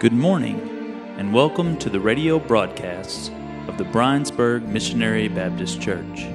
Good morning, and welcome to the radio broadcasts of the Bryansburg Missionary Baptist Church.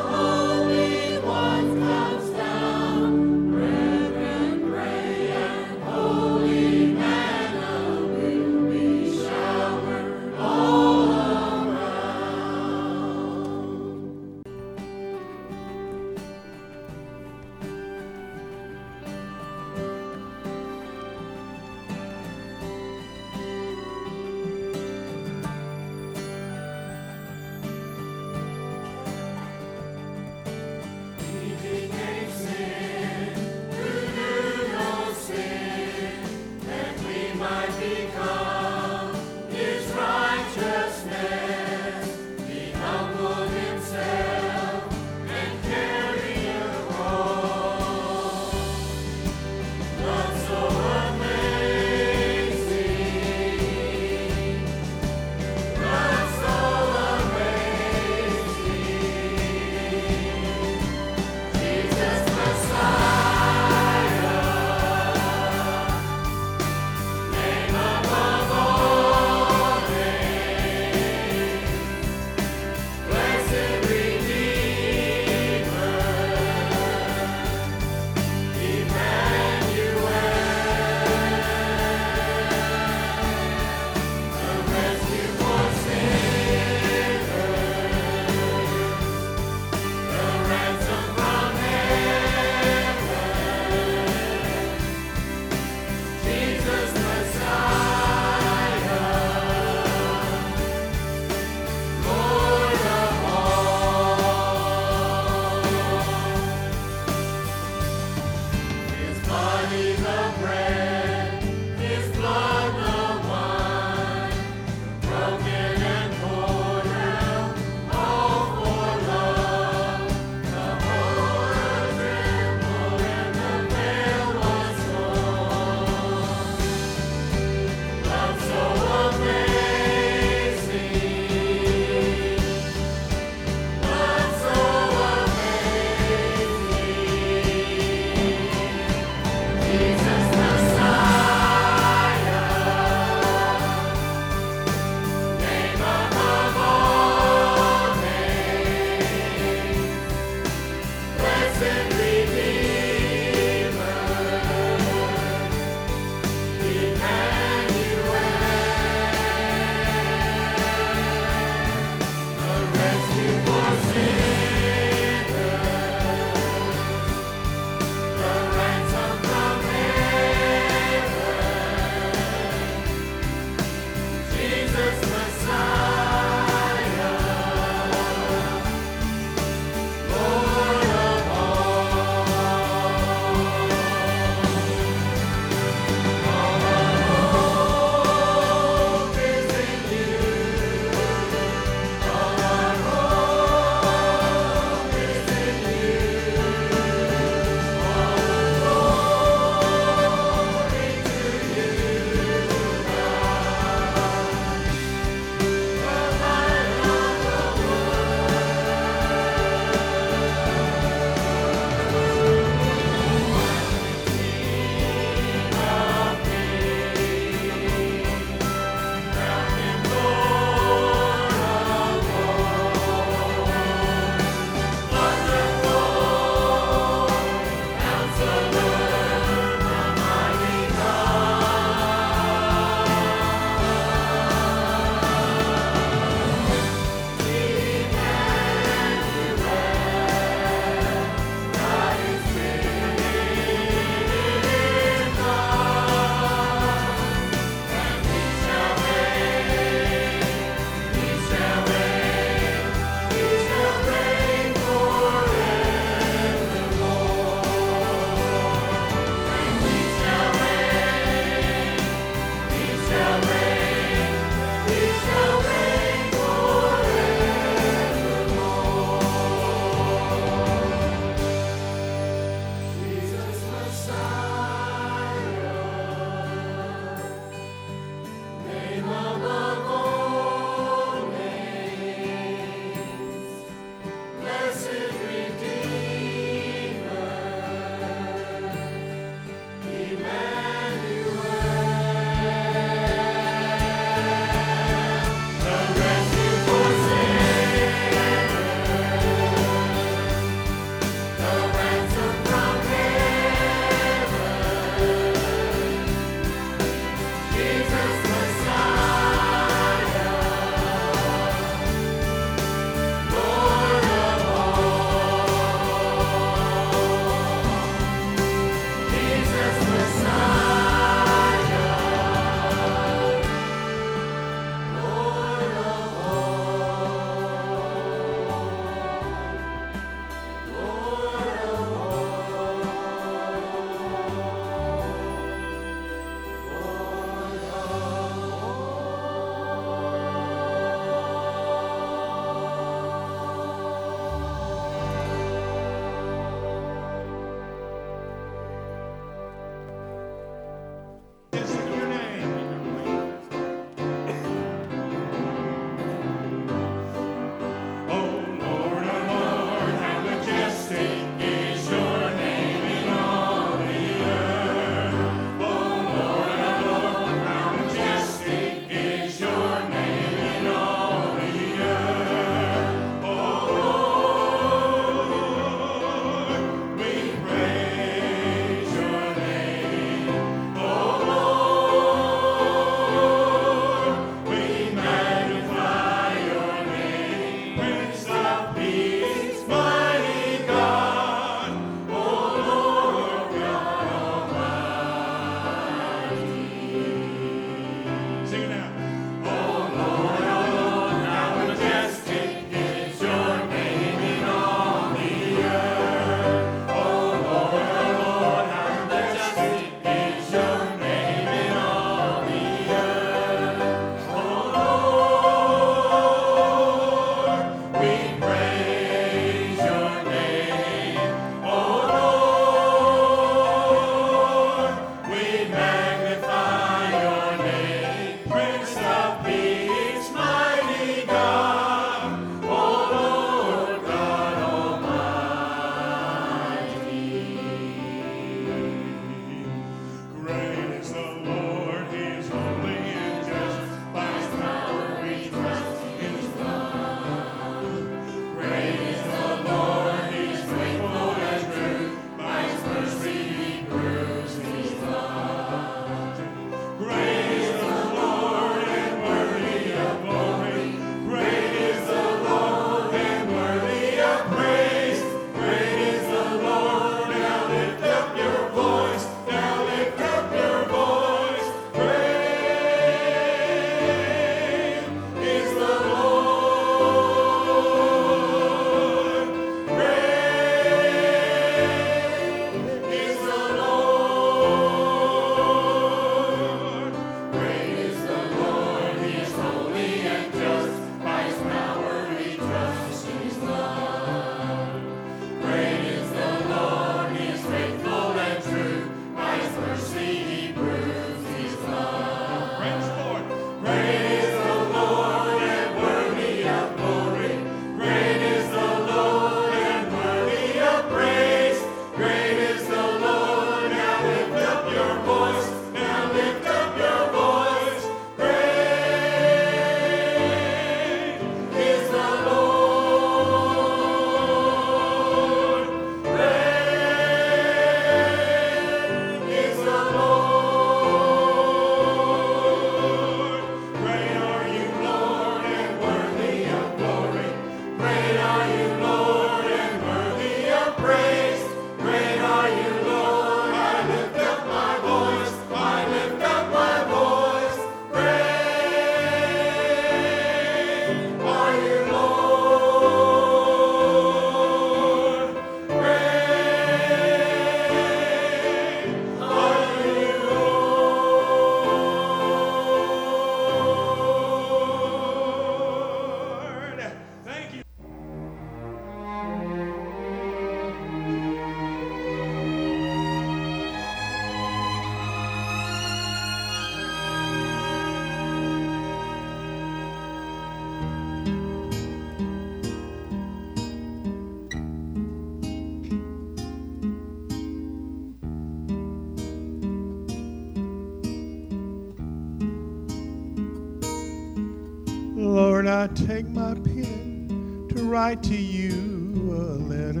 I take my pen to write to you a letter.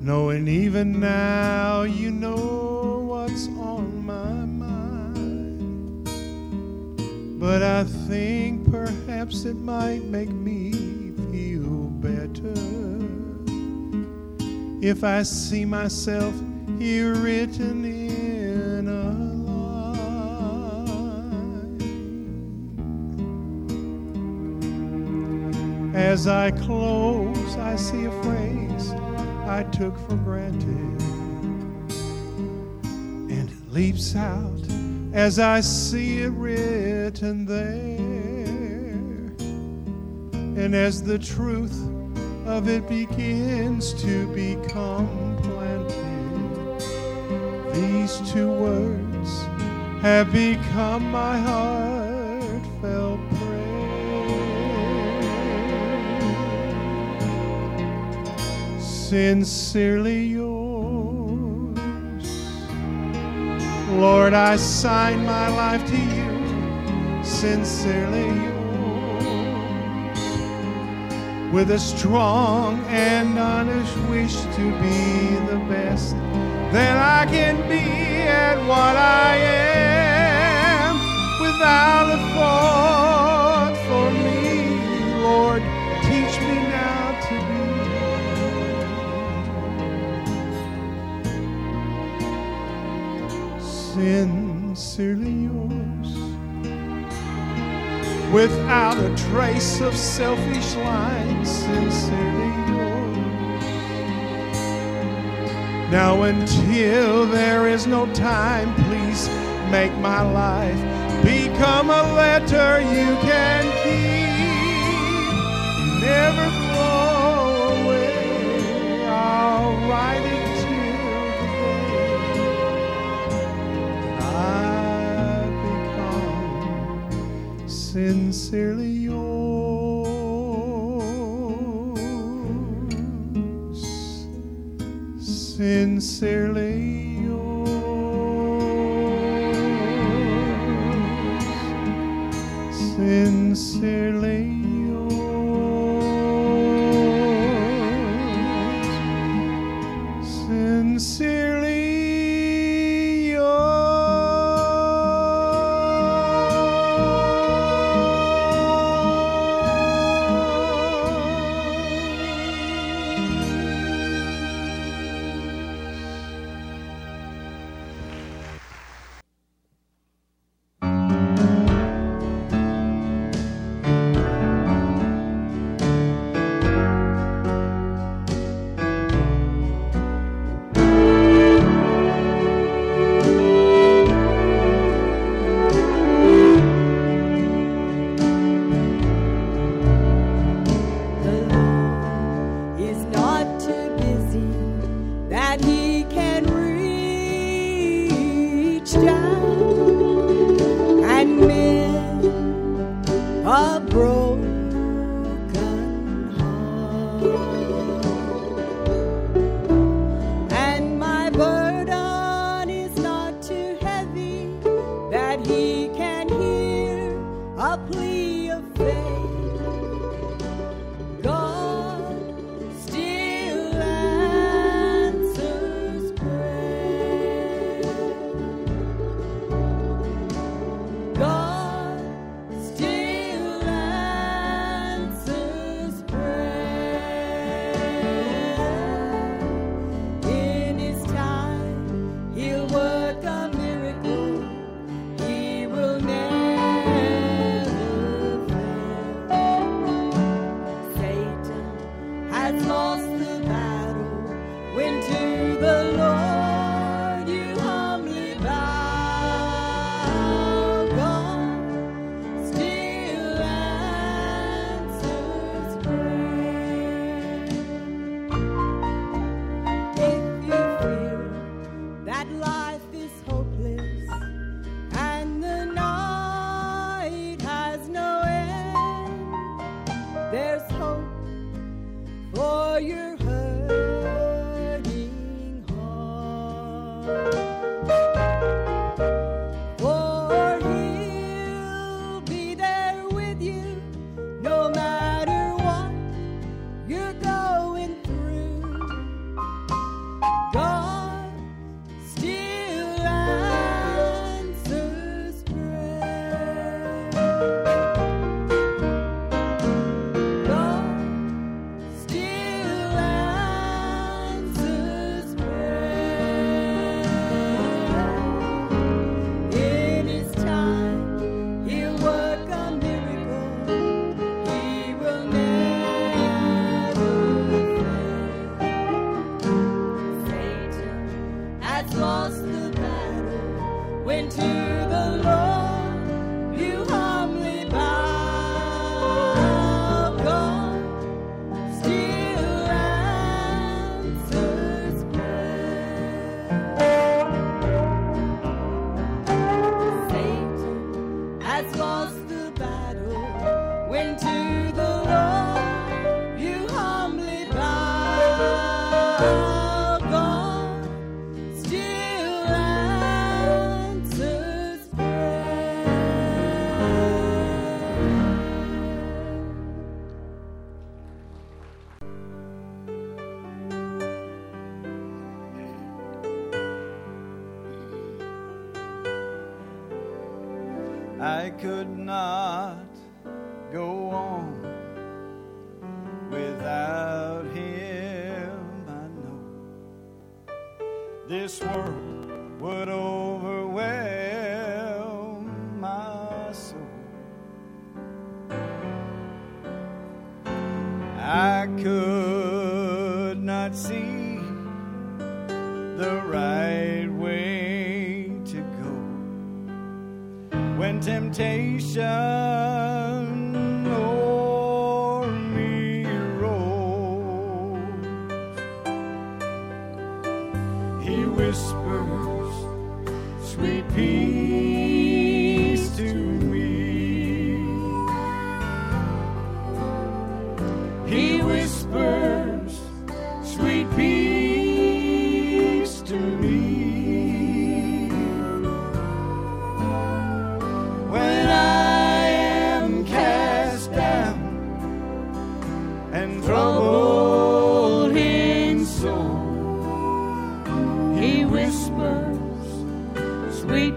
Knowing even now you know what's on my mind. But I think perhaps it might make me feel better if I see myself here written in As I close, I see a phrase I took for granted, and it leaps out as I see it written there. And as the truth of it begins to become planted, these two words have become my heartfelt Sincerely yours. Lord, I sign my life to you. Sincerely yours with a strong and honest wish to be the best that I can be at what I am without a thought sincerely yours without a trace of selfish lines, sincerely yours. Now, until there is no time, please make my life become a letter you can keep. Never sincerely yours. Sincerely night. Christmas, sweet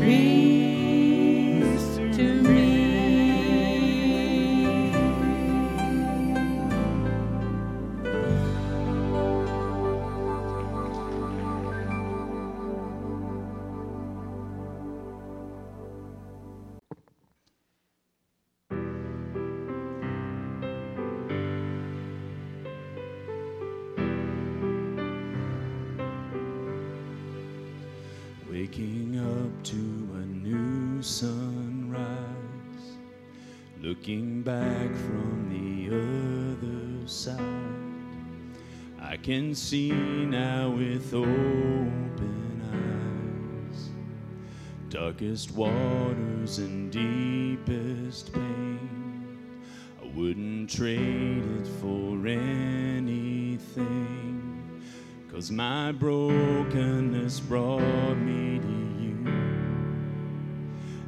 free. darkest waters and deepest pain. I wouldn't trade it for anything, cause my brokenness brought me to you.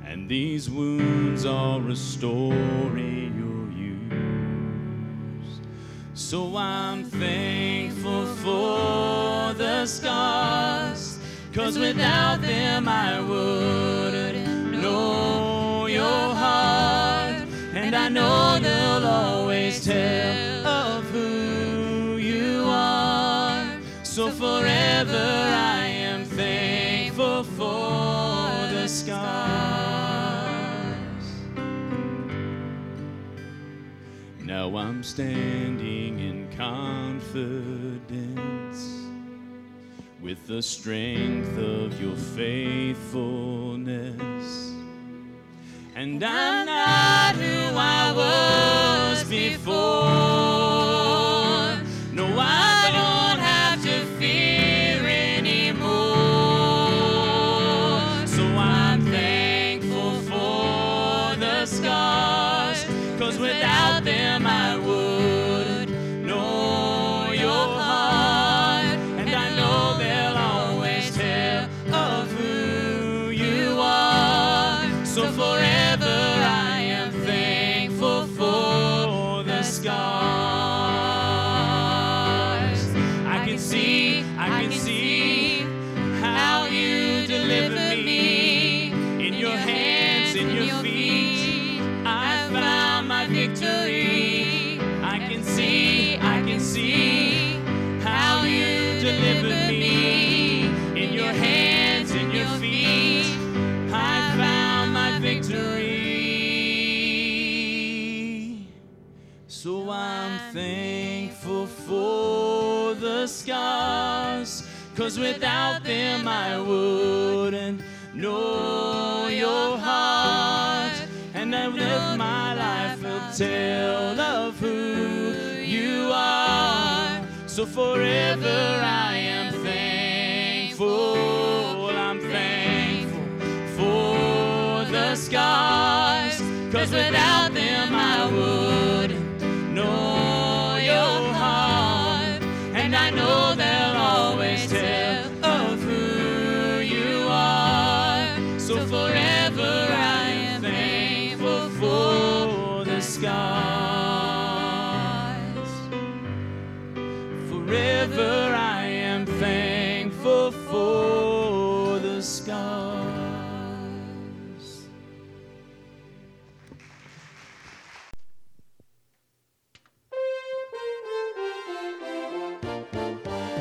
And these wounds are restoring your use. So I'm thankful for the scars, cause without them I would. Standing in confidence with the strength of your faithfulness. And I'm not who I was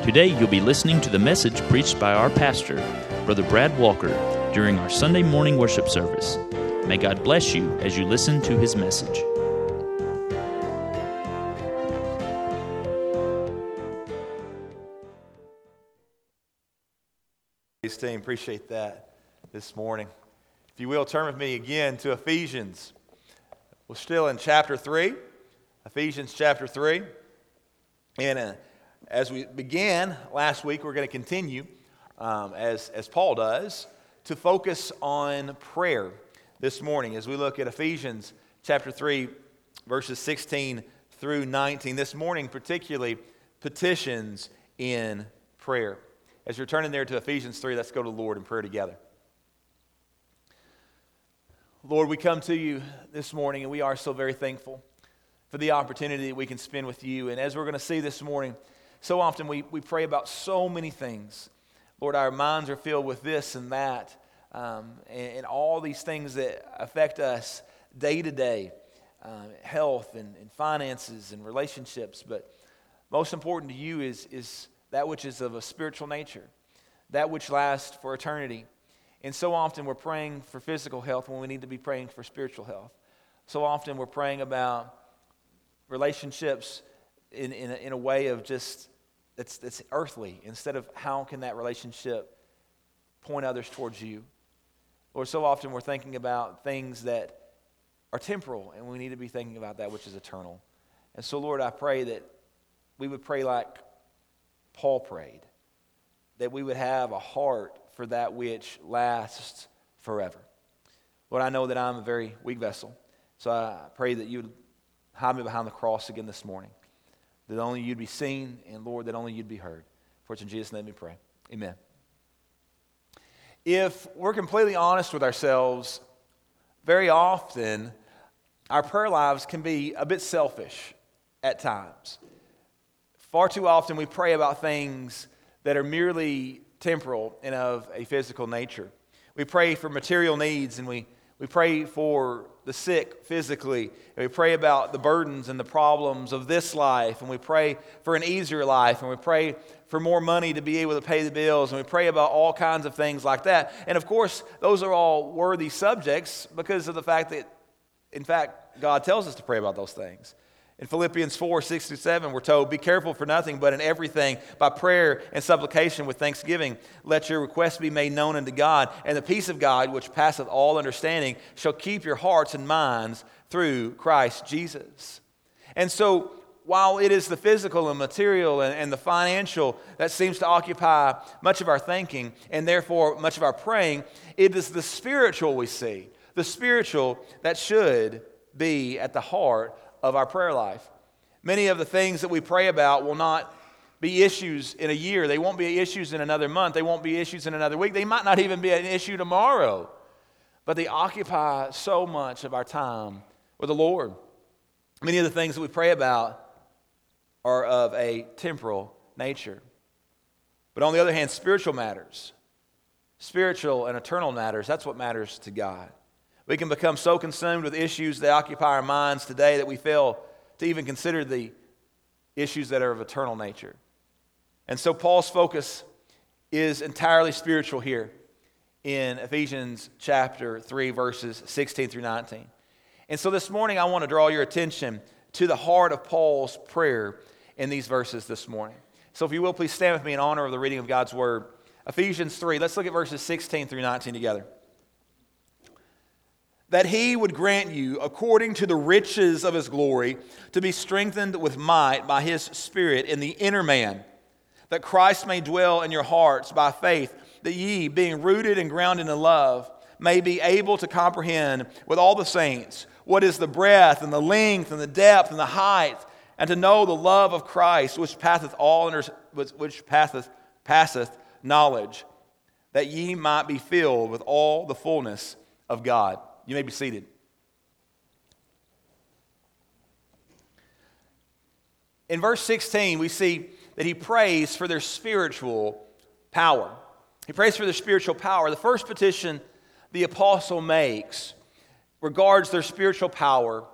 Today you'll be listening to the message preached by our pastor, Brother Brad Walker, during our Sunday morning worship service. May God bless you as you listen to his message. Team, appreciate that this morning. If you will, turn with me again to Ephesians. We're still in chapter 3, Ephesians chapter 3. And uh, as we began last week, we're going to continue, um, as, as Paul does, to focus on prayer this morning as we look at Ephesians chapter 3, verses 16 through 19. This morning, particularly, petitions in prayer. As you're turning there to Ephesians 3, let's go to the Lord in prayer together. Lord, we come to you this morning and we are so very thankful for the opportunity that we can spend with you. And as we're going to see this morning, so often we, we pray about so many things. Lord, our minds are filled with this and that, um, and, and, all these things that affect us day to day health and, and finances and relationships. But most important to you is, is that which is of a spiritual nature, that which lasts for eternity. And so often we're praying for physical health when we need to be praying for spiritual health. So often we're praying about relationships in, in, a, in a way of just that's, that's earthly instead of how can that relationship point others towards you. Lord, so often we're thinking about things that are temporal, and we need to be thinking about that which is eternal. And so, Lord, I pray that we would pray like Paul prayed, that we would have a heart for that which lasts forever. Lord, I know that I'm a very weak vessel, so I pray that you would hide me behind the cross again this morning that only you'd be seen, and Lord, that only you'd be heard. For it's in Jesus' name we pray. Amen. If we're completely honest with ourselves, very often our prayer lives can be a bit selfish at times. Far too often we pray about things that are merely temporal and of a physical nature. We pray for material needs and we, We pray for the sick physically. And we pray about the burdens and the problems of this life. And we pray for an easier life. And we pray for more money to be able to pay the bills. And we pray about all kinds of things like that. And of course, those are all worthy subjects because of the fact that, in fact, God tells us to pray about those things. In Philippians 4 6 to 7, we're told, Be careful for nothing, but in everything, by prayer and supplication with thanksgiving, let your requests be made known unto God. And the peace of God, which passeth all understanding, shall keep your hearts and minds through Christ Jesus. And so, while it is the physical and material and, and the financial that seems to occupy much of our thinking and therefore much of our praying, it is the spiritual we see, the spiritual that should be at the heart of our prayer life. Many of the things that we pray about will not be issues in a year. They won't be issues in another month. They won't be issues in another week. They might not even be an issue tomorrow. But they occupy so much of our time with the Lord. Many of the things that we pray about are of a temporal nature. But on the other hand, spiritual matters, spiritual and eternal matters, that's what matters to God. We can become so consumed with issues that occupy our minds today that we fail to even consider the issues that are of eternal nature. And so Paul's focus is entirely spiritual here in Ephesians chapter 3, verses 16 through 19. And so this morning, I want to draw your attention to the heart of Paul's prayer in these verses this morning. So if you will, please stand with me in honor of the reading of God's word. Ephesians 3, let's look at verses 16 through 19 together that he would grant you, according to the riches of his glory, to be strengthened with might by his Spirit in the inner man, that Christ may dwell in your hearts by faith, that ye, being rooted and grounded in love, may be able to comprehend with all the saints what is the breadth and the length and the depth and the height, and to know the love of Christ, which passeth all under, which passeth, passeth knowledge, that ye might be filled with all the fullness of God. You may be seated. In verse 16, we see that he prays for their spiritual power. He prays for their spiritual power. The first petition the apostle makes regards their spiritual power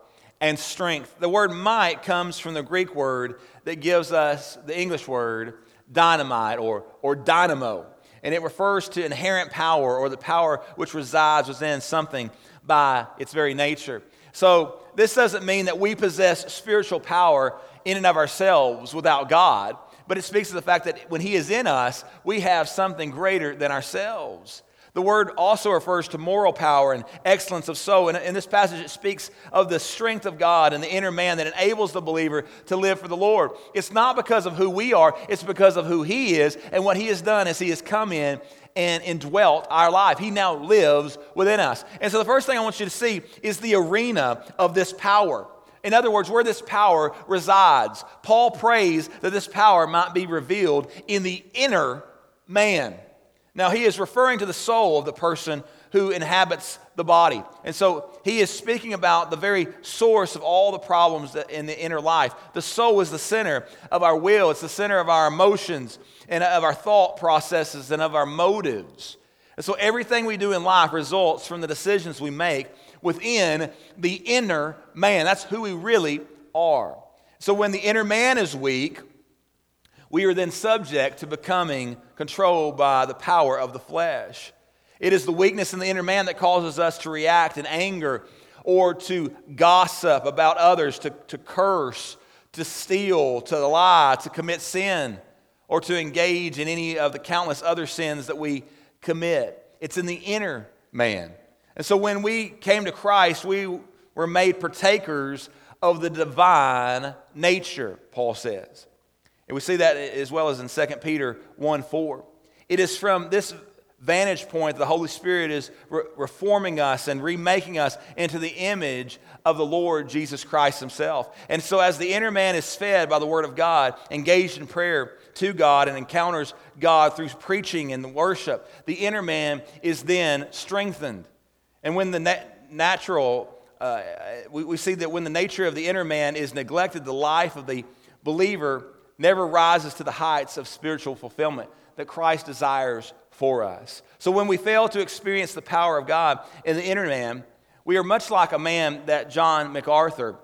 and strength. The word might comes from the Greek word that gives us the English word dynamite or, or dynamo. And it refers to inherent power or the power which resides within something by its very nature. So, this doesn't mean that we possess spiritual power in and of ourselves without God, but it speaks to the fact that when He is in us, we have something greater than ourselves. The word also refers to moral power and excellence of soul. And in this passage, it speaks of the strength of God and the inner man that enables the believer to live for the Lord. It's not because of who we are, it's because of who He is and what He has done as He has come in and indwelt our life. He now lives within us. And so the first thing I want you to see is the arena of this power. In other words, where this power resides. Paul prays that this power might be revealed in the inner man. Now, he is referring to the soul of the person who inhabits the body. And so he is speaking about the very source of all the problems in the inner life. The soul is the center of our will, it's the center of our emotions and of our thought processes and of our motives. And so everything we do in life results from the decisions we make within the inner man. That's who we really are. So when the inner man is weak, we are then subject to becoming controlled by the power of the flesh. It is the weakness in the inner man that causes us to react in anger or to gossip about others, to, to curse, to steal, to lie, to commit sin, or to engage in any of the countless other sins that we commit. It's in the inner man. And so when we came to Christ, we were made partakers of the divine nature, Paul says. And we see that as well as in 2 Peter 1 4. It is from this vantage point, that the Holy Spirit is re- reforming us and remaking us into the image of the Lord Jesus Christ Himself. And so, as the inner man is fed by the Word of God, engaged in prayer to God, and encounters God through preaching and worship, the inner man is then strengthened. And when the nat- natural, uh, we, we see that when the nature of the inner man is neglected, the life of the believer never rises to the heights of spiritual fulfillment that Christ desires for us. So when we fail to experience the power of God in the inner man, We are much like a man that John MacArthur,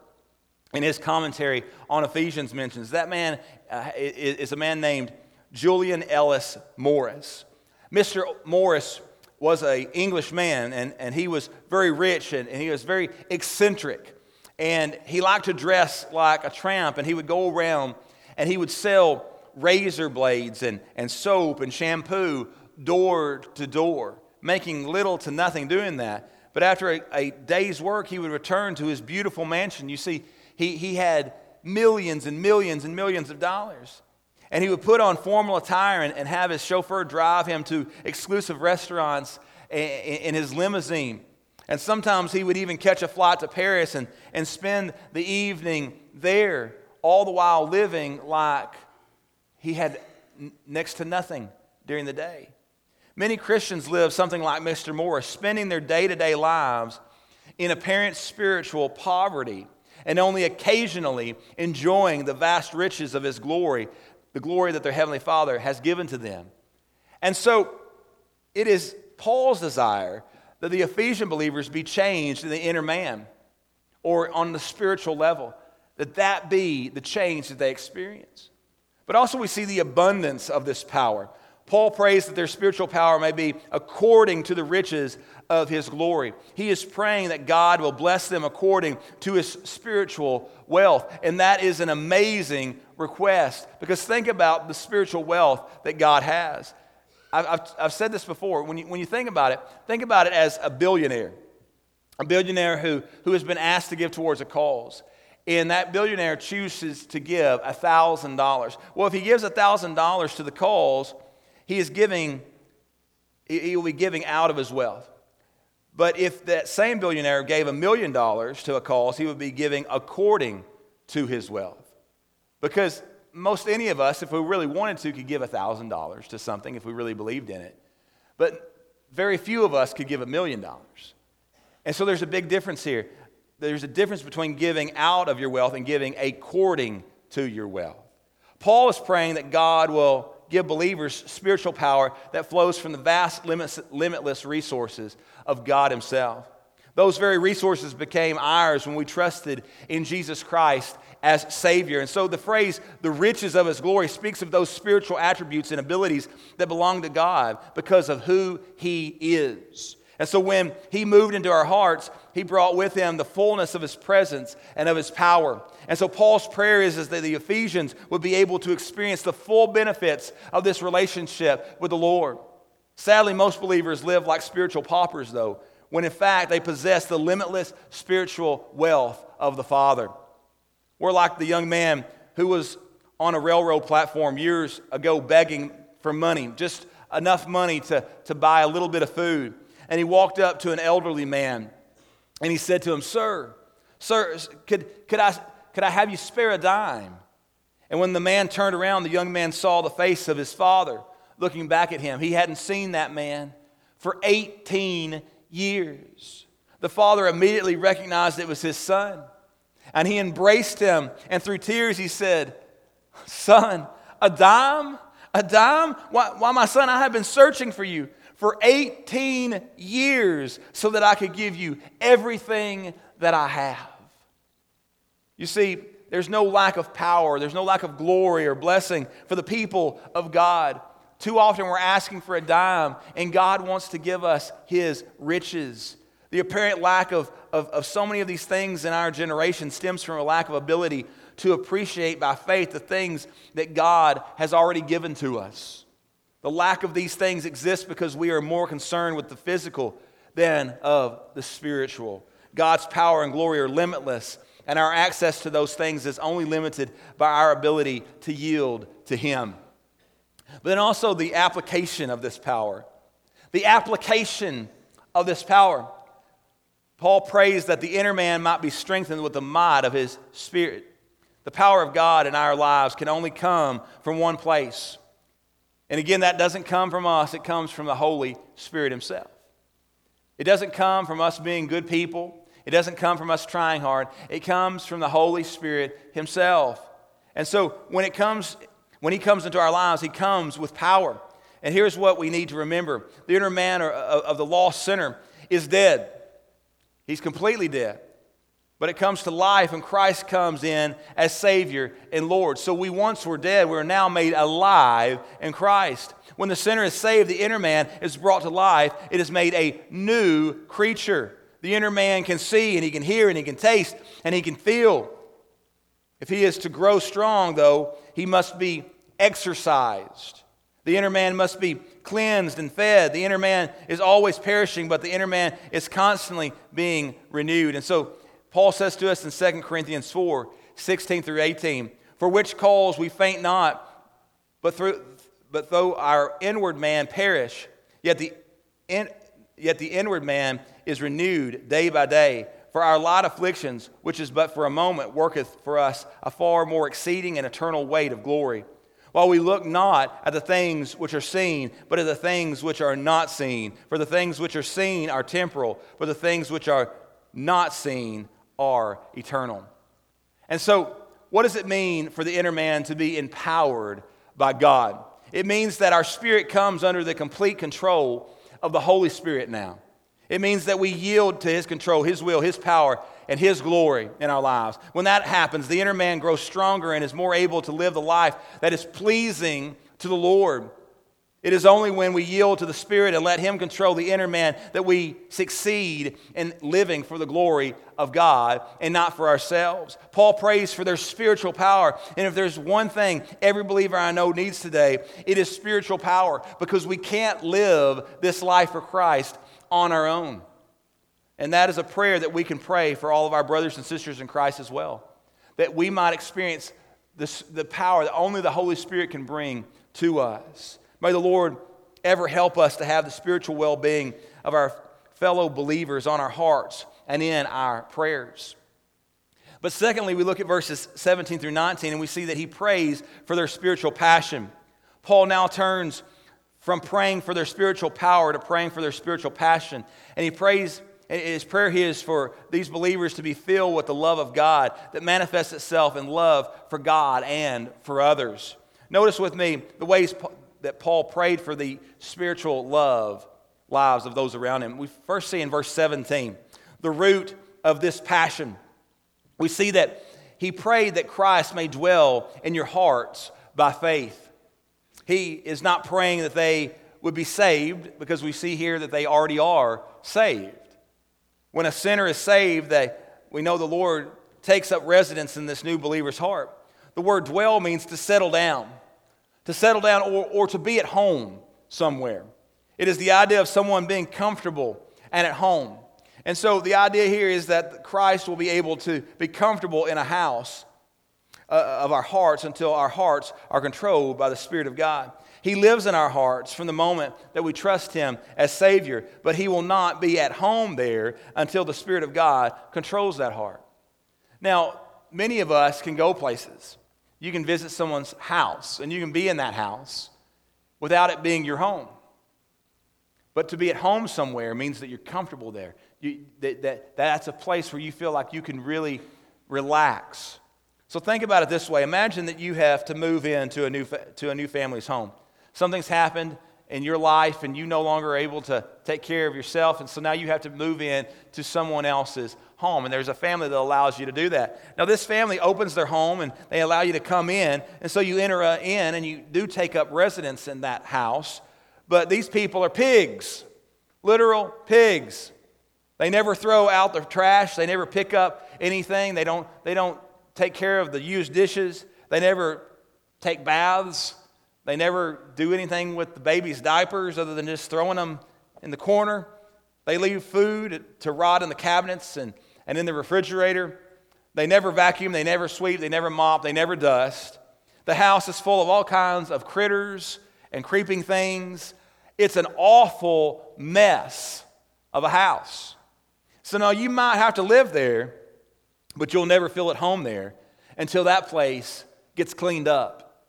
in his commentary on Ephesians, mentions. That man uh, is a man named Julian Ellis Morris. Mr. Morris was an English man, and, and he was very rich and, and he was very eccentric. And he liked to dress like a tramp, and he would go around and he would sell razor blades and, and soap and shampoo door to door, making little to nothing doing that. But after a, a, day's work, he would return to his beautiful mansion. You see, he, he had millions and millions and millions of dollars. And he would put on formal attire and, and have his chauffeur drive him to exclusive restaurants in, in his limousine. And sometimes he would even catch a flight to Paris and, and spend the evening there, all the while living like he had next to nothing during the day. Many Christians live something like Mr. Morris, spending their day to day lives in apparent spiritual poverty and only occasionally enjoying the vast riches of His glory, the glory that their Heavenly Father has given to them. And so it is Paul's desire that the Ephesian believers be changed in the inner man or on the spiritual level, that that be the change that they experience. But also, we see the abundance of this power. Paul prays that their spiritual power may be according to the riches of his glory. He is praying that God will bless them according to his spiritual wealth. And that is an amazing request because think about the spiritual wealth that God has. I've, I've, I've said this before. When you, when you think about it, think about it as a billionaire, a billionaire who, who has been asked to give towards a cause and that billionaire chooses to give $1,000. Well, if he gives $1,000 to the cause, he is giving, he will be giving out of his wealth. But if that same billionaire gave a million dollars to a cause, he would be giving according to his wealth. Because most any of us, if we really wanted to, could give $1,000 to something if we really believed in it. But very few of us could give a million dollars. And so there's a big difference here. There's a difference between giving out of your wealth and giving according to your wealth. Paul is praying that God will give believers spiritual power that flows from the vast, limitless resources of God Himself. Those very resources became ours when we trusted in Jesus Christ as Savior. And so the phrase, the riches of His glory, speaks of those spiritual attributes and abilities that belong to God because of who He is. And so when He moved into our hearts, He brought with Him the fullness of His presence and of His power. And so Paul's prayer is, is that the Ephesians would be able to experience the full benefits of this relationship with the Lord. Sadly, most believers live like spiritual paupers, though, when in fact they possess the limitless spiritual wealth of the Father. We're like the young man who was on a railroad platform years ago begging for money, just enough money to, to buy a little bit of food and he walked up to an elderly man and he said to him, Sir, sir, could, could, I, could I have you spare a dime? And when the man turned around, the young man saw the face of his father looking back at him. He hadn't seen that man for 18 years. The father immediately recognized it was his son. And he embraced him, and through tears he said, Son, a dime? A dime? Why, why, my son, I have been searching for you for 18 years so that I could give you everything that I have. You see, there's no lack of power, there's no lack of glory or blessing for the people of God. Too often we're asking for a dime, and God wants to give us His riches. The apparent lack of, of, of so many of these things in our generation stems from a lack of ability to appreciate by faith the things that God has already given to us. The lack of these things exists because we are more concerned with the physical than of the spiritual. God's power and glory are limitless, and our access to those things is only limited by our ability to yield to Him. But then also the application of this power. The application of this power. Paul prays that the inner man might be strengthened with the might of his spirit. The power of God in our lives can only come from one place and again, that doesn't come from us, it comes from the Holy Spirit Himself. It doesn't come from us being good people, it doesn't come from us trying hard. It comes from the Holy Spirit Himself. And so when it comes, when He comes into our lives, He comes with power. And here's what we need to remember the inner man uh, of the lost sinner is dead. He's completely dead. But it comes to life, and Christ comes in as Savior and Lord. So we once were dead, we're now made alive in Christ. When the sinner is saved, the inner man is brought to life. It is made a new creature. The inner man can see, and he can hear, and he can taste, and he can feel. If he is to grow strong, though, he must be exercised. The inner man must be cleansed and fed. The inner man is always perishing, but the inner man is constantly being renewed. And so Paul says to us in 2 Corinthians 4 16 through 18, For which cause we faint not, but, through, but though our inward man perish, yet the, in, yet the inward man is renewed day by day. For our light afflictions, which is but for a moment, worketh for us a far more exceeding and eternal weight of glory. While we look not at the things which are seen, but at the things which are not seen. For the things which are seen are temporal, but the things which are not seen are eternal. And so, what does it mean for the inner man to be empowered by God? It means that our spirit comes under the complete control of the Holy Spirit now. It means that we yield to His control, His will, His power, and His glory in our lives. When that happens, the inner man grows stronger and is more able to live the life that is pleasing to the Lord. It is only when we yield to the Spirit and let Him control the inner man that we succeed in living for the glory of God and not for ourselves. Paul prays for their spiritual power. And if there's one thing every believer I know needs today, it is spiritual power because we can't live this life for Christ on our own. And that is a prayer that we can pray for all of our brothers and sisters in Christ as well. That we might experience this, the power that only the Holy Spirit can bring to us. May the Lord ever help us to have the spiritual well being of our fellow believers on our hearts and in our prayers. But secondly, we look at verses 17 through 19 and we see that he prays for their spiritual passion. Paul now turns from praying for their spiritual power to praying for their spiritual passion. And he prays, his prayer here is for these believers to be filled with the love of God that manifests itself in love for God and for others. Notice with me the ways that Paul prayed for the spiritual love lives of those around him. We first see in verse 17 the root of this passion. We see that he prayed that Christ may dwell in your hearts by faith. He is not praying that they would be saved because we see here that they already are saved. When a sinner is saved, they, we know the Lord takes up residence in this new believer's heart. The word dwell means to settle down to settle down or, or to be at home somewhere. It is the idea of someone being comfortable and at home. And so the idea here is that Christ will be able to be comfortable in a house uh, of our hearts until our hearts are controlled by the Spirit of God. He lives in our hearts from the moment that we trust Him as Savior, but He will not be at home there until the Spirit of God controls that heart. Now, many of us can go places. You can visit someone's house and you can be in that house without it being your home. But to be at home somewhere means that you're comfortable there. You, that, that, that's a place where you feel like you can really relax. So think about it this way Imagine that you have to move into a new, to a new family's home. Something's happened in your life and you no longer are able to take care of yourself, and so now you have to move in to someone else's home. And there's a family that allows you to do that. Now, this family opens their home and they allow you to come in. And so you enter uh, in and you do take up residence in that house. But these people are pigs, literal pigs. They never throw out the trash, they never pick up anything, they don't, they don't take care of the used dishes, they never take baths. They never do anything with the baby's diapers other than just throwing them in the corner. They leave food to rot in the cabinets and and in the refrigerator. They never vacuum, they never sweep, they never mop, they never dust. The house is full of all kinds of critters and creeping things. It's an awful mess of a house. So now you might have to live there, but you'll never feel at home there until that place gets cleaned up.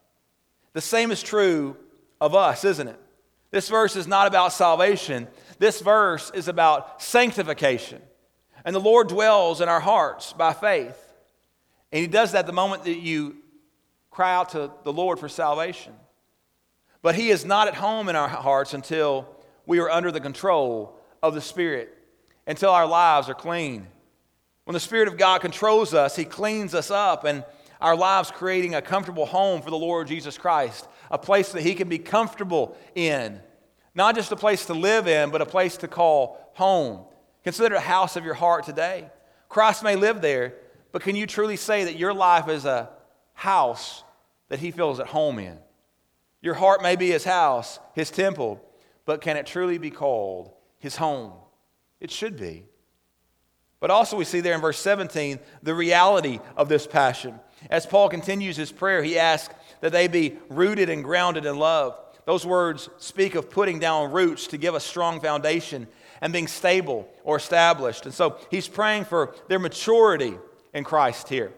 The same is true of us, isn't it? This verse is not about salvation. This verse is about sanctification. And the Lord dwells in our hearts by faith. And He does that the moment that you cry out to the Lord for salvation. But He is not at home in our hearts until we are under the control of the Spirit until our lives are clean. When the Spirit of God controls us, He cleans us up and our lives creating a comfortable home for the Lord Jesus Christ, a place that He can be comfortable in. Not just a place to live in, but a place to call home. Consider the house of your heart today. Christ may live there, but can you truly say that your life is a house that He feels at home in? Your heart may be His house, His temple, but can it truly be called His home? It should be. But also, we see there in verse 17 the reality of this passion. As Paul continues his prayer, he asks that they be rooted and grounded in love. Those words speak of putting down roots to give a strong foundation and being stable or established. And so he's praying for their maturity in Christ here.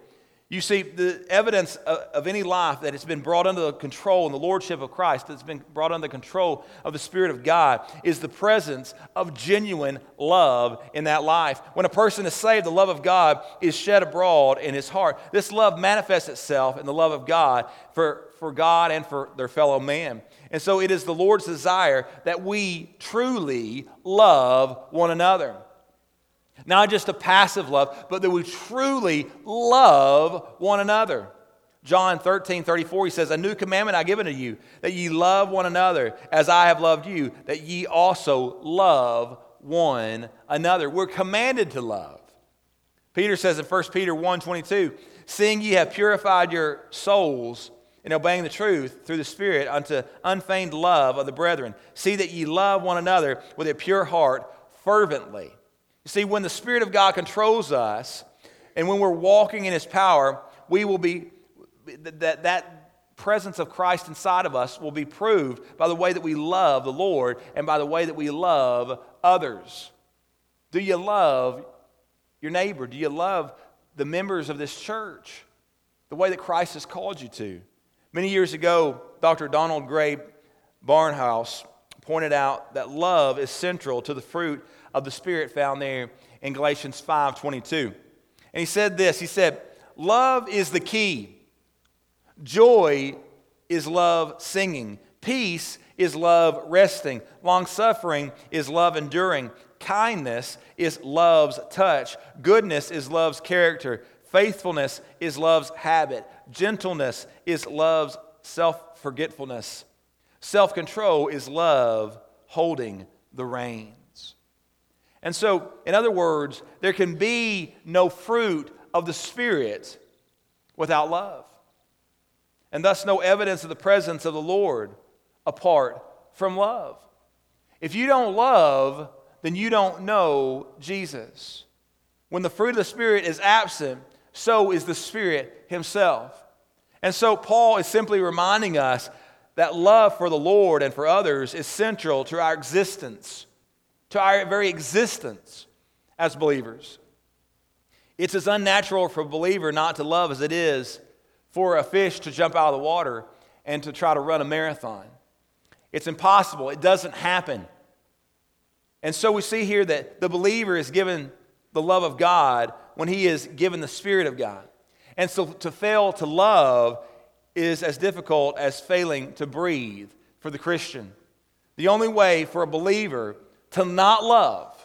You see, the evidence of, any life that has been brought under the control and the lordship of Christ, that's been brought under the control of the Spirit of God, is the presence of genuine love in that life. When a person is saved, the love of God is shed abroad in his heart. This love manifests itself in the love of God for, for God and for their fellow man. And so it is the Lord's desire that we truly love one another. Not just a passive love, but that we truly love one another. John 13, 34, he says, A new commandment I give unto you, that ye love one another as I have loved you, that ye also love one another. We're commanded to love. Peter says in 1 Peter 1, 22, Seeing ye have purified your souls in obeying the truth through the Spirit unto unfeigned love of the brethren, see that ye love one another with a pure heart fervently you see, when the Spirit of God controls us and when we're walking in His power, we will be, that, that presence of Christ inside of us will be proved by the way that we love the Lord and by the way that we love others. Do you love your neighbor? Do you love the members of this church the way that Christ has called you to? Many years ago, Dr. Donald Grey Barnhouse pointed out that love is central to the fruit of the Spirit found there in Galatians 5:22. And he said this He said, Love is the key. Joy is love singing. Peace is love resting. Long suffering is love enduring. Kindness is love's touch. Goodness is love's character. Faithfulness is love's habit. Gentleness is love's self forgetfulness. Self control is love holding the reins. And so, in other words, there can be no fruit of the Spirit without love, and thus no evidence of the presence of the Lord apart from love. If you don't love, then you don't know Jesus. When the fruit of the Spirit is absent, so is the Spirit Himself. And so, Paul is simply reminding us that love for the Lord and for others is central to our existence to our very existence as believers. It's as unnatural for a believer not to love as it is for a fish to jump out of the water and to try to run a marathon. It's impossible, it doesn't happen. And so we see here that the believer is given the love of God when he is given the Spirit of God. And so to fail to love is as difficult as failing to breathe for the Christian. The only way for a believer to not love,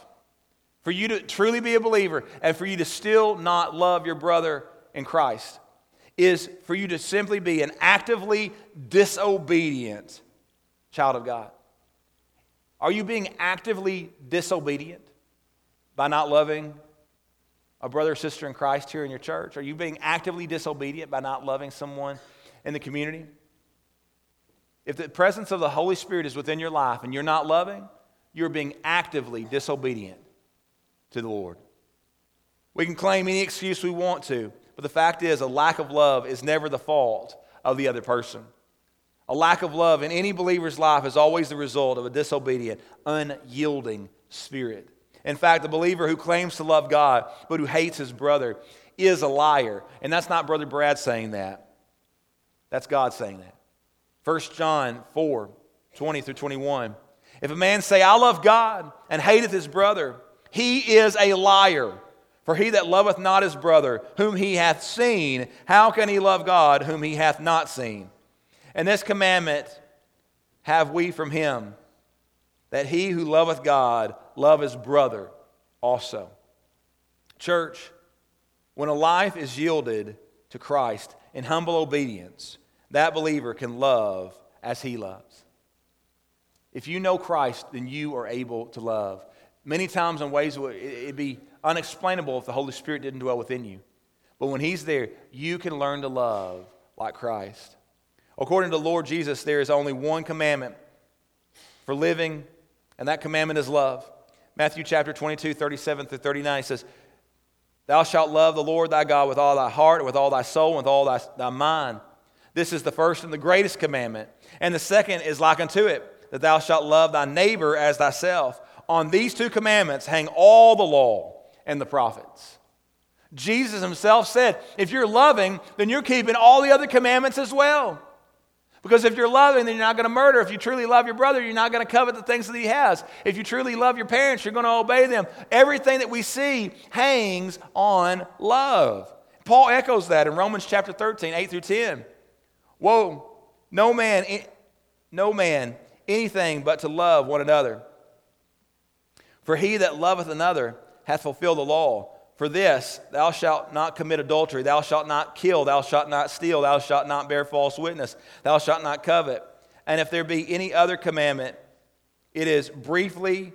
for you to truly be a believer, and for you to still not love your brother in Christ, is for you to simply be an actively disobedient child of God. Are you being actively disobedient by not loving a brother or sister in Christ here in your church? Are you being actively disobedient by not loving someone in the community? If the presence of the Holy Spirit is within your life and you're not loving, you're being actively disobedient to the Lord. We can claim any excuse we want to, but the fact is, a lack of love is never the fault of the other person. A lack of love in any believer's life is always the result of a disobedient, unyielding spirit. In fact, a believer who claims to love God but who hates his brother is a liar. And that's not Brother Brad saying that, that's God saying that. 1 John 4 20 through 21. If a man say, I love God, and hateth his brother, he is a liar. For he that loveth not his brother, whom he hath seen, how can he love God, whom he hath not seen? And this commandment have we from him, that he who loveth God love his brother also. Church, when a life is yielded to Christ in humble obedience, that believer can love as he loves. If you know Christ, then you are able to love. Many times in ways it'd be unexplainable if the Holy Spirit didn't dwell within you. But when He's there, you can learn to love like Christ. According to Lord Jesus, there is only one commandment for living, and that commandment is love. Matthew chapter 22, 37 through 39 says, Thou shalt love the Lord thy God with all thy heart, with all thy soul, and with all thy, thy mind. This is the first and the greatest commandment. And the second is like unto it, that thou shalt love thy neighbor as thyself. On these two commandments hang all the law and the prophets. Jesus himself said, if you're loving, then you're keeping all the other commandments as well. Because if you're loving, then you're not going to murder. If you truly love your brother, you're not going to covet the things that he has. If you truly love your parents, you're going to obey them. Everything that we see hangs on love. Paul echoes that in Romans chapter 13, 8 through 10. Whoa, no man, eh, no man, anything but to love one another. For he that loveth another hath fulfilled the law. For this, thou shalt not commit adultery, thou shalt not kill, thou shalt not steal, thou shalt not bear false witness, thou shalt not covet. And if there be any other commandment, it is briefly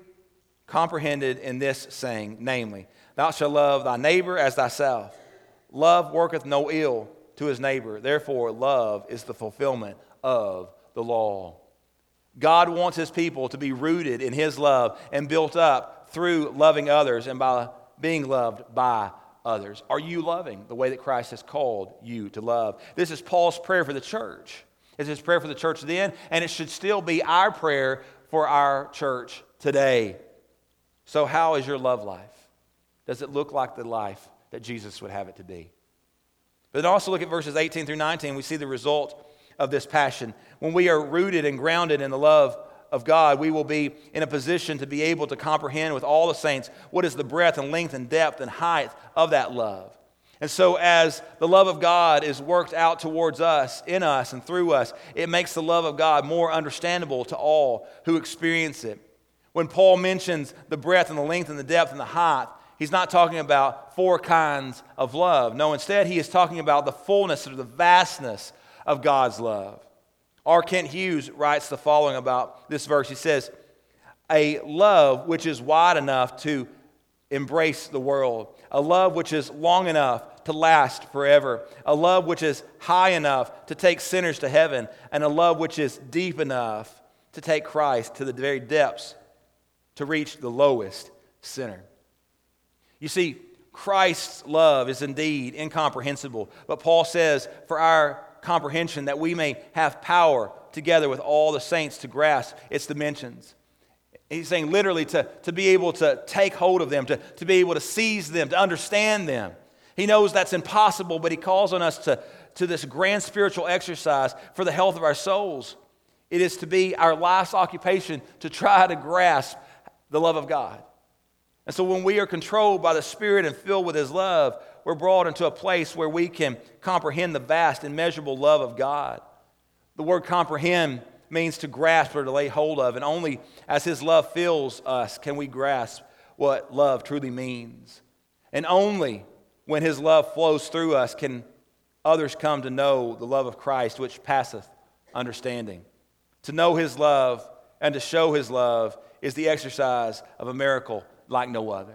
comprehended in this saying, namely, Thou shalt love thy neighbor as thyself. Love worketh no ill to his neighbor. Therefore, love is the fulfillment of the law. God wants his people to be rooted in his love and built up through loving others and by being loved by others? Are you loving the way that Christ has called you to love? This is Paul's prayer for the church. It's his prayer for the church then, and it should still be our prayer for our church today. So, how is your love life? Does it look like the life that Jesus would have it to be? But then also look at verses 18 through 19. We see the result of this passion. When we are rooted and grounded in the love of God, we will be in a position to be able to comprehend with all the saints what is the breadth and length and depth and height of that love. And so, as the love of God is worked out towards us, in us, and through us, it makes the love of God more understandable to all who experience it. When Paul mentions the breadth and the length and the depth and the height, he's not talking about four kinds of love. No, instead, he is talking about the fullness or the vastness of God's love. R. Kent Hughes writes the following about this verse. He says, A love which is wide enough to embrace the world, a love which is long enough to last forever, a love which is high enough to take sinners to heaven, and a love which is deep enough to take Christ to the very depths to reach the lowest sinner. You see, Christ's love is indeed incomprehensible, but Paul says for our comprehension that we may have power together with all the saints to grasp its dimensions. He's saying literally to, to be able to take hold of them, to, to be able to seize them, to understand them. He knows that's impossible, but he calls on us to, to this grand spiritual exercise for the health of our souls. It is to be our life's occupation to try to grasp the love of God. And so when we are controlled by the Spirit and filled with His love, we're brought into a place where we can comprehend the vast, immeasurable love of God. The word comprehend means to grasp or to lay hold of, and only as His love fills us can we grasp what love truly means. And only when His love flows through us can others come to know the love of Christ, which passeth understanding. To know His love and to show His love is the exercise of a miracle like no other.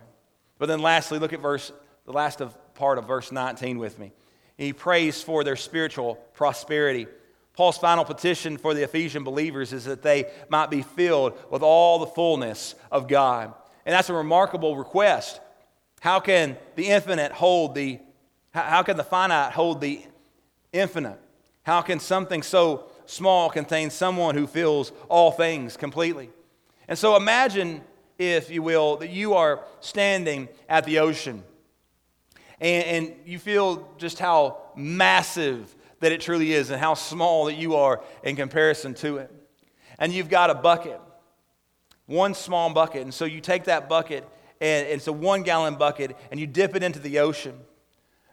But then, lastly, look at verse, the last of part of verse 19 with me. He prays for their spiritual prosperity. Paul's final petition for the Ephesian believers is that they might be filled with all the fullness of God. And that's a remarkable request. How can the infinite hold the how can the finite hold the infinite? How can something so small contain someone who fills all things completely? And so imagine, if you will, that you are standing at the ocean and, and you feel just how massive that it truly is and how small that you are in comparison to it. And you've got a bucket, one small bucket. And so you take that bucket, and it's a one gallon bucket, and you dip it into the ocean.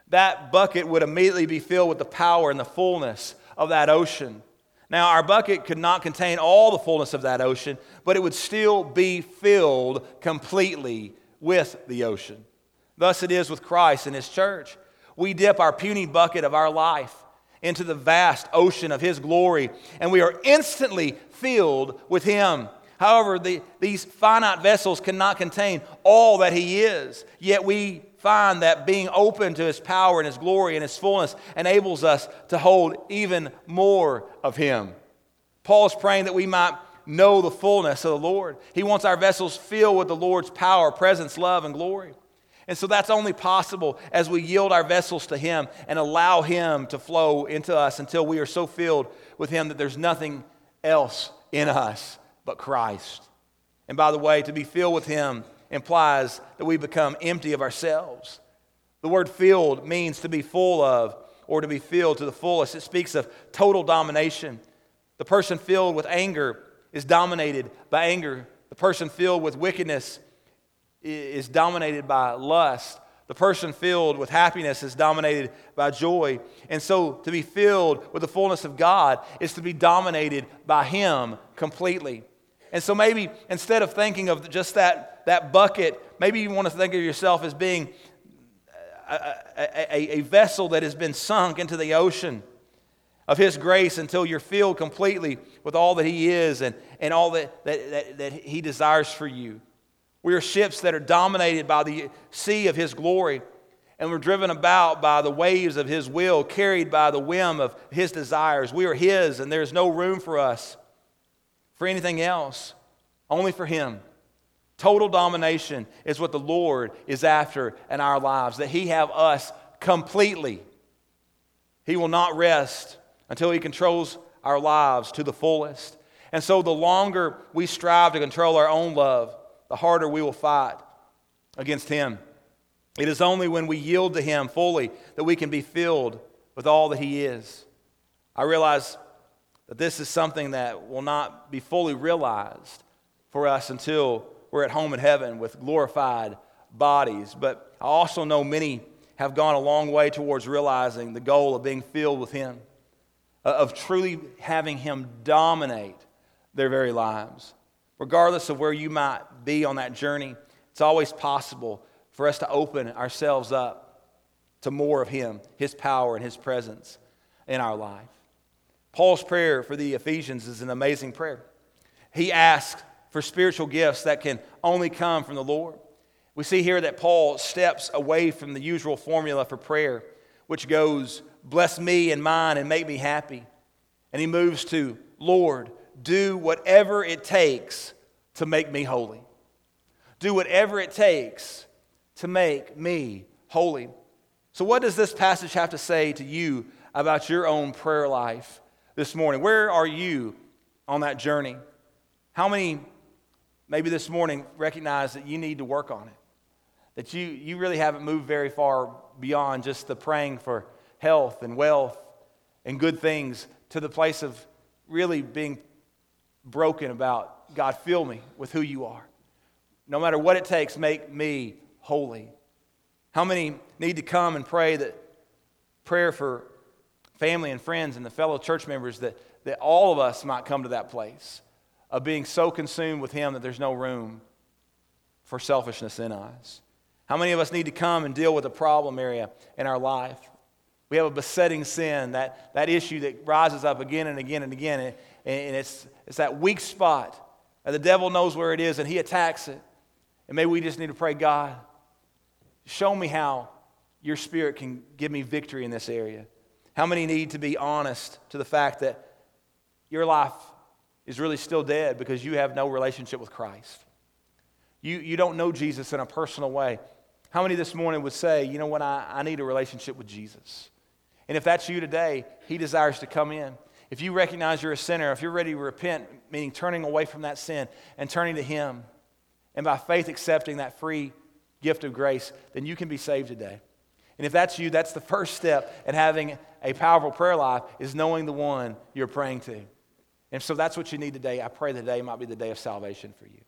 That bucket would immediately be filled with the power and the fullness of that ocean. Now, our bucket could not contain all the fullness of that ocean, but it would still be filled completely with the ocean. Thus it is with Christ and his church. We dip our puny bucket of our life into the vast ocean of his glory, and we are instantly filled with him. However, the, these finite vessels cannot contain all that he is, yet we find that being open to his power and his glory and his fullness enables us to hold even more of him. Paul is praying that we might know the fullness of the Lord. He wants our vessels filled with the Lord's power, presence, love, and glory. And so that's only possible as we yield our vessels to Him and allow Him to flow into us until we are so filled with Him that there's nothing else in us but Christ. And by the way, to be filled with Him implies that we become empty of ourselves. The word filled means to be full of or to be filled to the fullest. It speaks of total domination. The person filled with anger is dominated by anger. The person filled with wickedness is dominated by lust. The person filled with happiness is dominated by joy. And so to be filled with the fullness of God is to be dominated by Him completely. And so maybe instead of thinking of just that, that bucket, maybe you want to think of yourself as being a, a, a vessel that has been sunk into the ocean of His grace until you're filled completely with all that He is and, and all that, that, that, that He desires for you. We are ships that are dominated by the sea of His glory, and we're driven about by the waves of His will, carried by the whim of His desires. We are His, and there's no room for us for anything else, only for Him. Total domination is what the Lord is after in our lives, that He have us completely. He will not rest until He controls our lives to the fullest. And so, the longer we strive to control our own love, the harder we will fight against Him. It is only when we yield to Him fully that we can be filled with all that He is. I realize that this is something that will not be fully realized for us until we're at home in heaven with glorified bodies. But I also know many have gone a long way towards realizing the goal of being filled with Him, uh, of truly having Him dominate their very lives. Regardless of where you might be on that journey, it's always possible for us to open ourselves up to more of Him, His power, and His presence in our life. Paul's prayer for the Ephesians is an amazing prayer. He asks for spiritual gifts that can only come from the Lord. We see here that Paul steps away from the usual formula for prayer, which goes, Bless me and mine and make me happy. And he moves to, Lord, do whatever it takes to make me holy. Do whatever it takes to make me holy. So, what does this passage have to say to you about your own prayer life this morning? Where are you on that journey? How many, maybe this morning, recognize that you need to work on it? That you, you really haven't moved very far beyond just the praying for health and wealth and good things to the place of really being broken about God, fill me with who you are. No matter what it takes, make me holy. How many need to come and pray that prayer for family and friends and the fellow church members that, that all of us might come to that place of being so consumed with Him that there's no room for selfishness in us? How many of us need to come and deal with a problem area in our life? We have a besetting sin, that, that issue that rises up again and again and again, and, and it's, it's that weak spot. And the devil knows where it is, and he attacks it. And maybe we just need to pray, God, show me how your spirit can give me victory in this area. How many need to be honest to the fact that your life is really still dead because you have no relationship with Christ? You, you don't know Jesus in a personal way. How many this morning would say, you know what, I, I need a relationship with Jesus? And if that's you today, He desires to come in. If you recognize you're a sinner, if you're ready to repent, meaning turning away from that sin and turning to Him, and by faith accepting that free gift of grace, then you can be saved today. And if that's you, that's the first step in having a powerful prayer life is knowing the one you're praying to. And so that's what you need today. I pray today might be the day of salvation for you.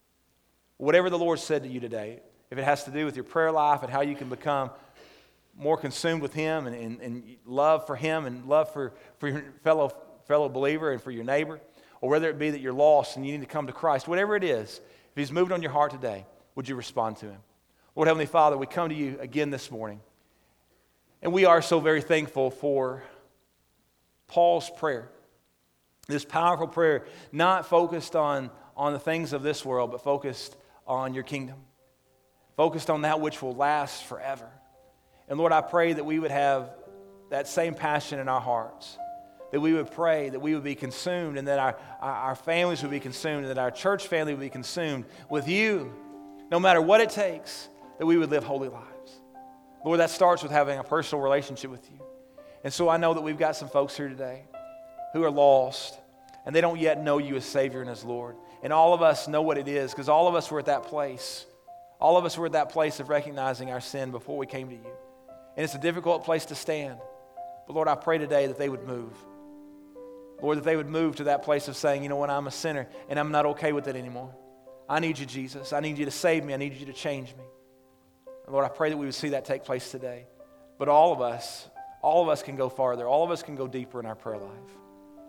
Whatever the Lord said to you today, if it has to do with your prayer life and how you can become more consumed with Him and, and, and love for Him and love for, for your fellow, fellow believer and for your neighbor, or whether it be that you're lost and you need to come to Christ, whatever it is, if He's moved on your heart today, would you respond to Him? Lord Heavenly Father, we come to you again this morning. And we are so very thankful for Paul's prayer. This powerful prayer, not focused on, on the things of this world, but focused on your kingdom, focused on that which will last forever. And Lord, I pray that we would have that same passion in our hearts, that we would pray, that we would be consumed, and that our, our families would be consumed, and that our church family would be consumed with you, no matter what it takes, that we would live holy lives. Lord, that starts with having a personal relationship with you. And so I know that we've got some folks here today who are lost and they don't yet know you as Savior and as Lord. And all of us know what it is because all of us were at that place. All of us were at that place of recognizing our sin before we came to you. And it's a difficult place to stand. But Lord, I pray today that they would move. Lord, that they would move to that place of saying, you know what, I'm a sinner and I'm not okay with it anymore. I need you, Jesus. I need you to save me. I need you to change me. And Lord, I pray that we would see that take place today. But all of us, all of us can go farther. All of us can go deeper in our prayer life.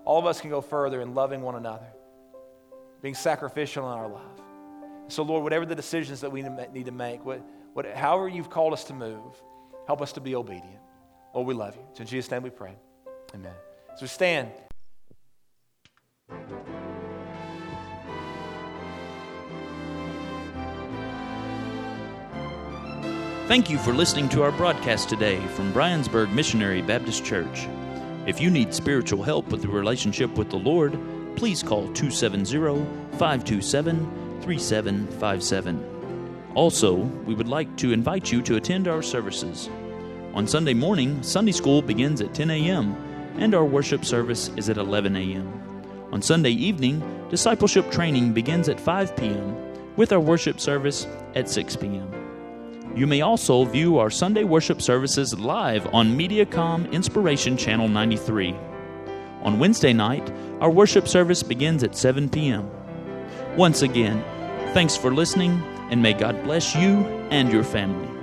All of us can go further in loving one another, being sacrificial in our love. So, Lord, whatever the decisions that we need to make, what, what, however you've called us to move, help us to be obedient. Lord, we love you. So in Jesus' name we pray. Amen. So stand. Thank you for listening to our broadcast today from Briensburg Missionary Baptist Church. If you need spiritual help with the relationship with the Lord, please call 270 527 3757. Also, we would like to invite you to attend our services. On Sunday morning, Sunday school begins at 10 a.m., and our worship service is at 11 a.m. On Sunday evening, discipleship training begins at 5 p.m., with our worship service at 6 p.m. You may also view our Sunday worship services live on Mediacom Inspiration Channel 93. On Wednesday night, our worship service begins at 7 p.m. Once again, thanks for listening, and may God bless you and your family.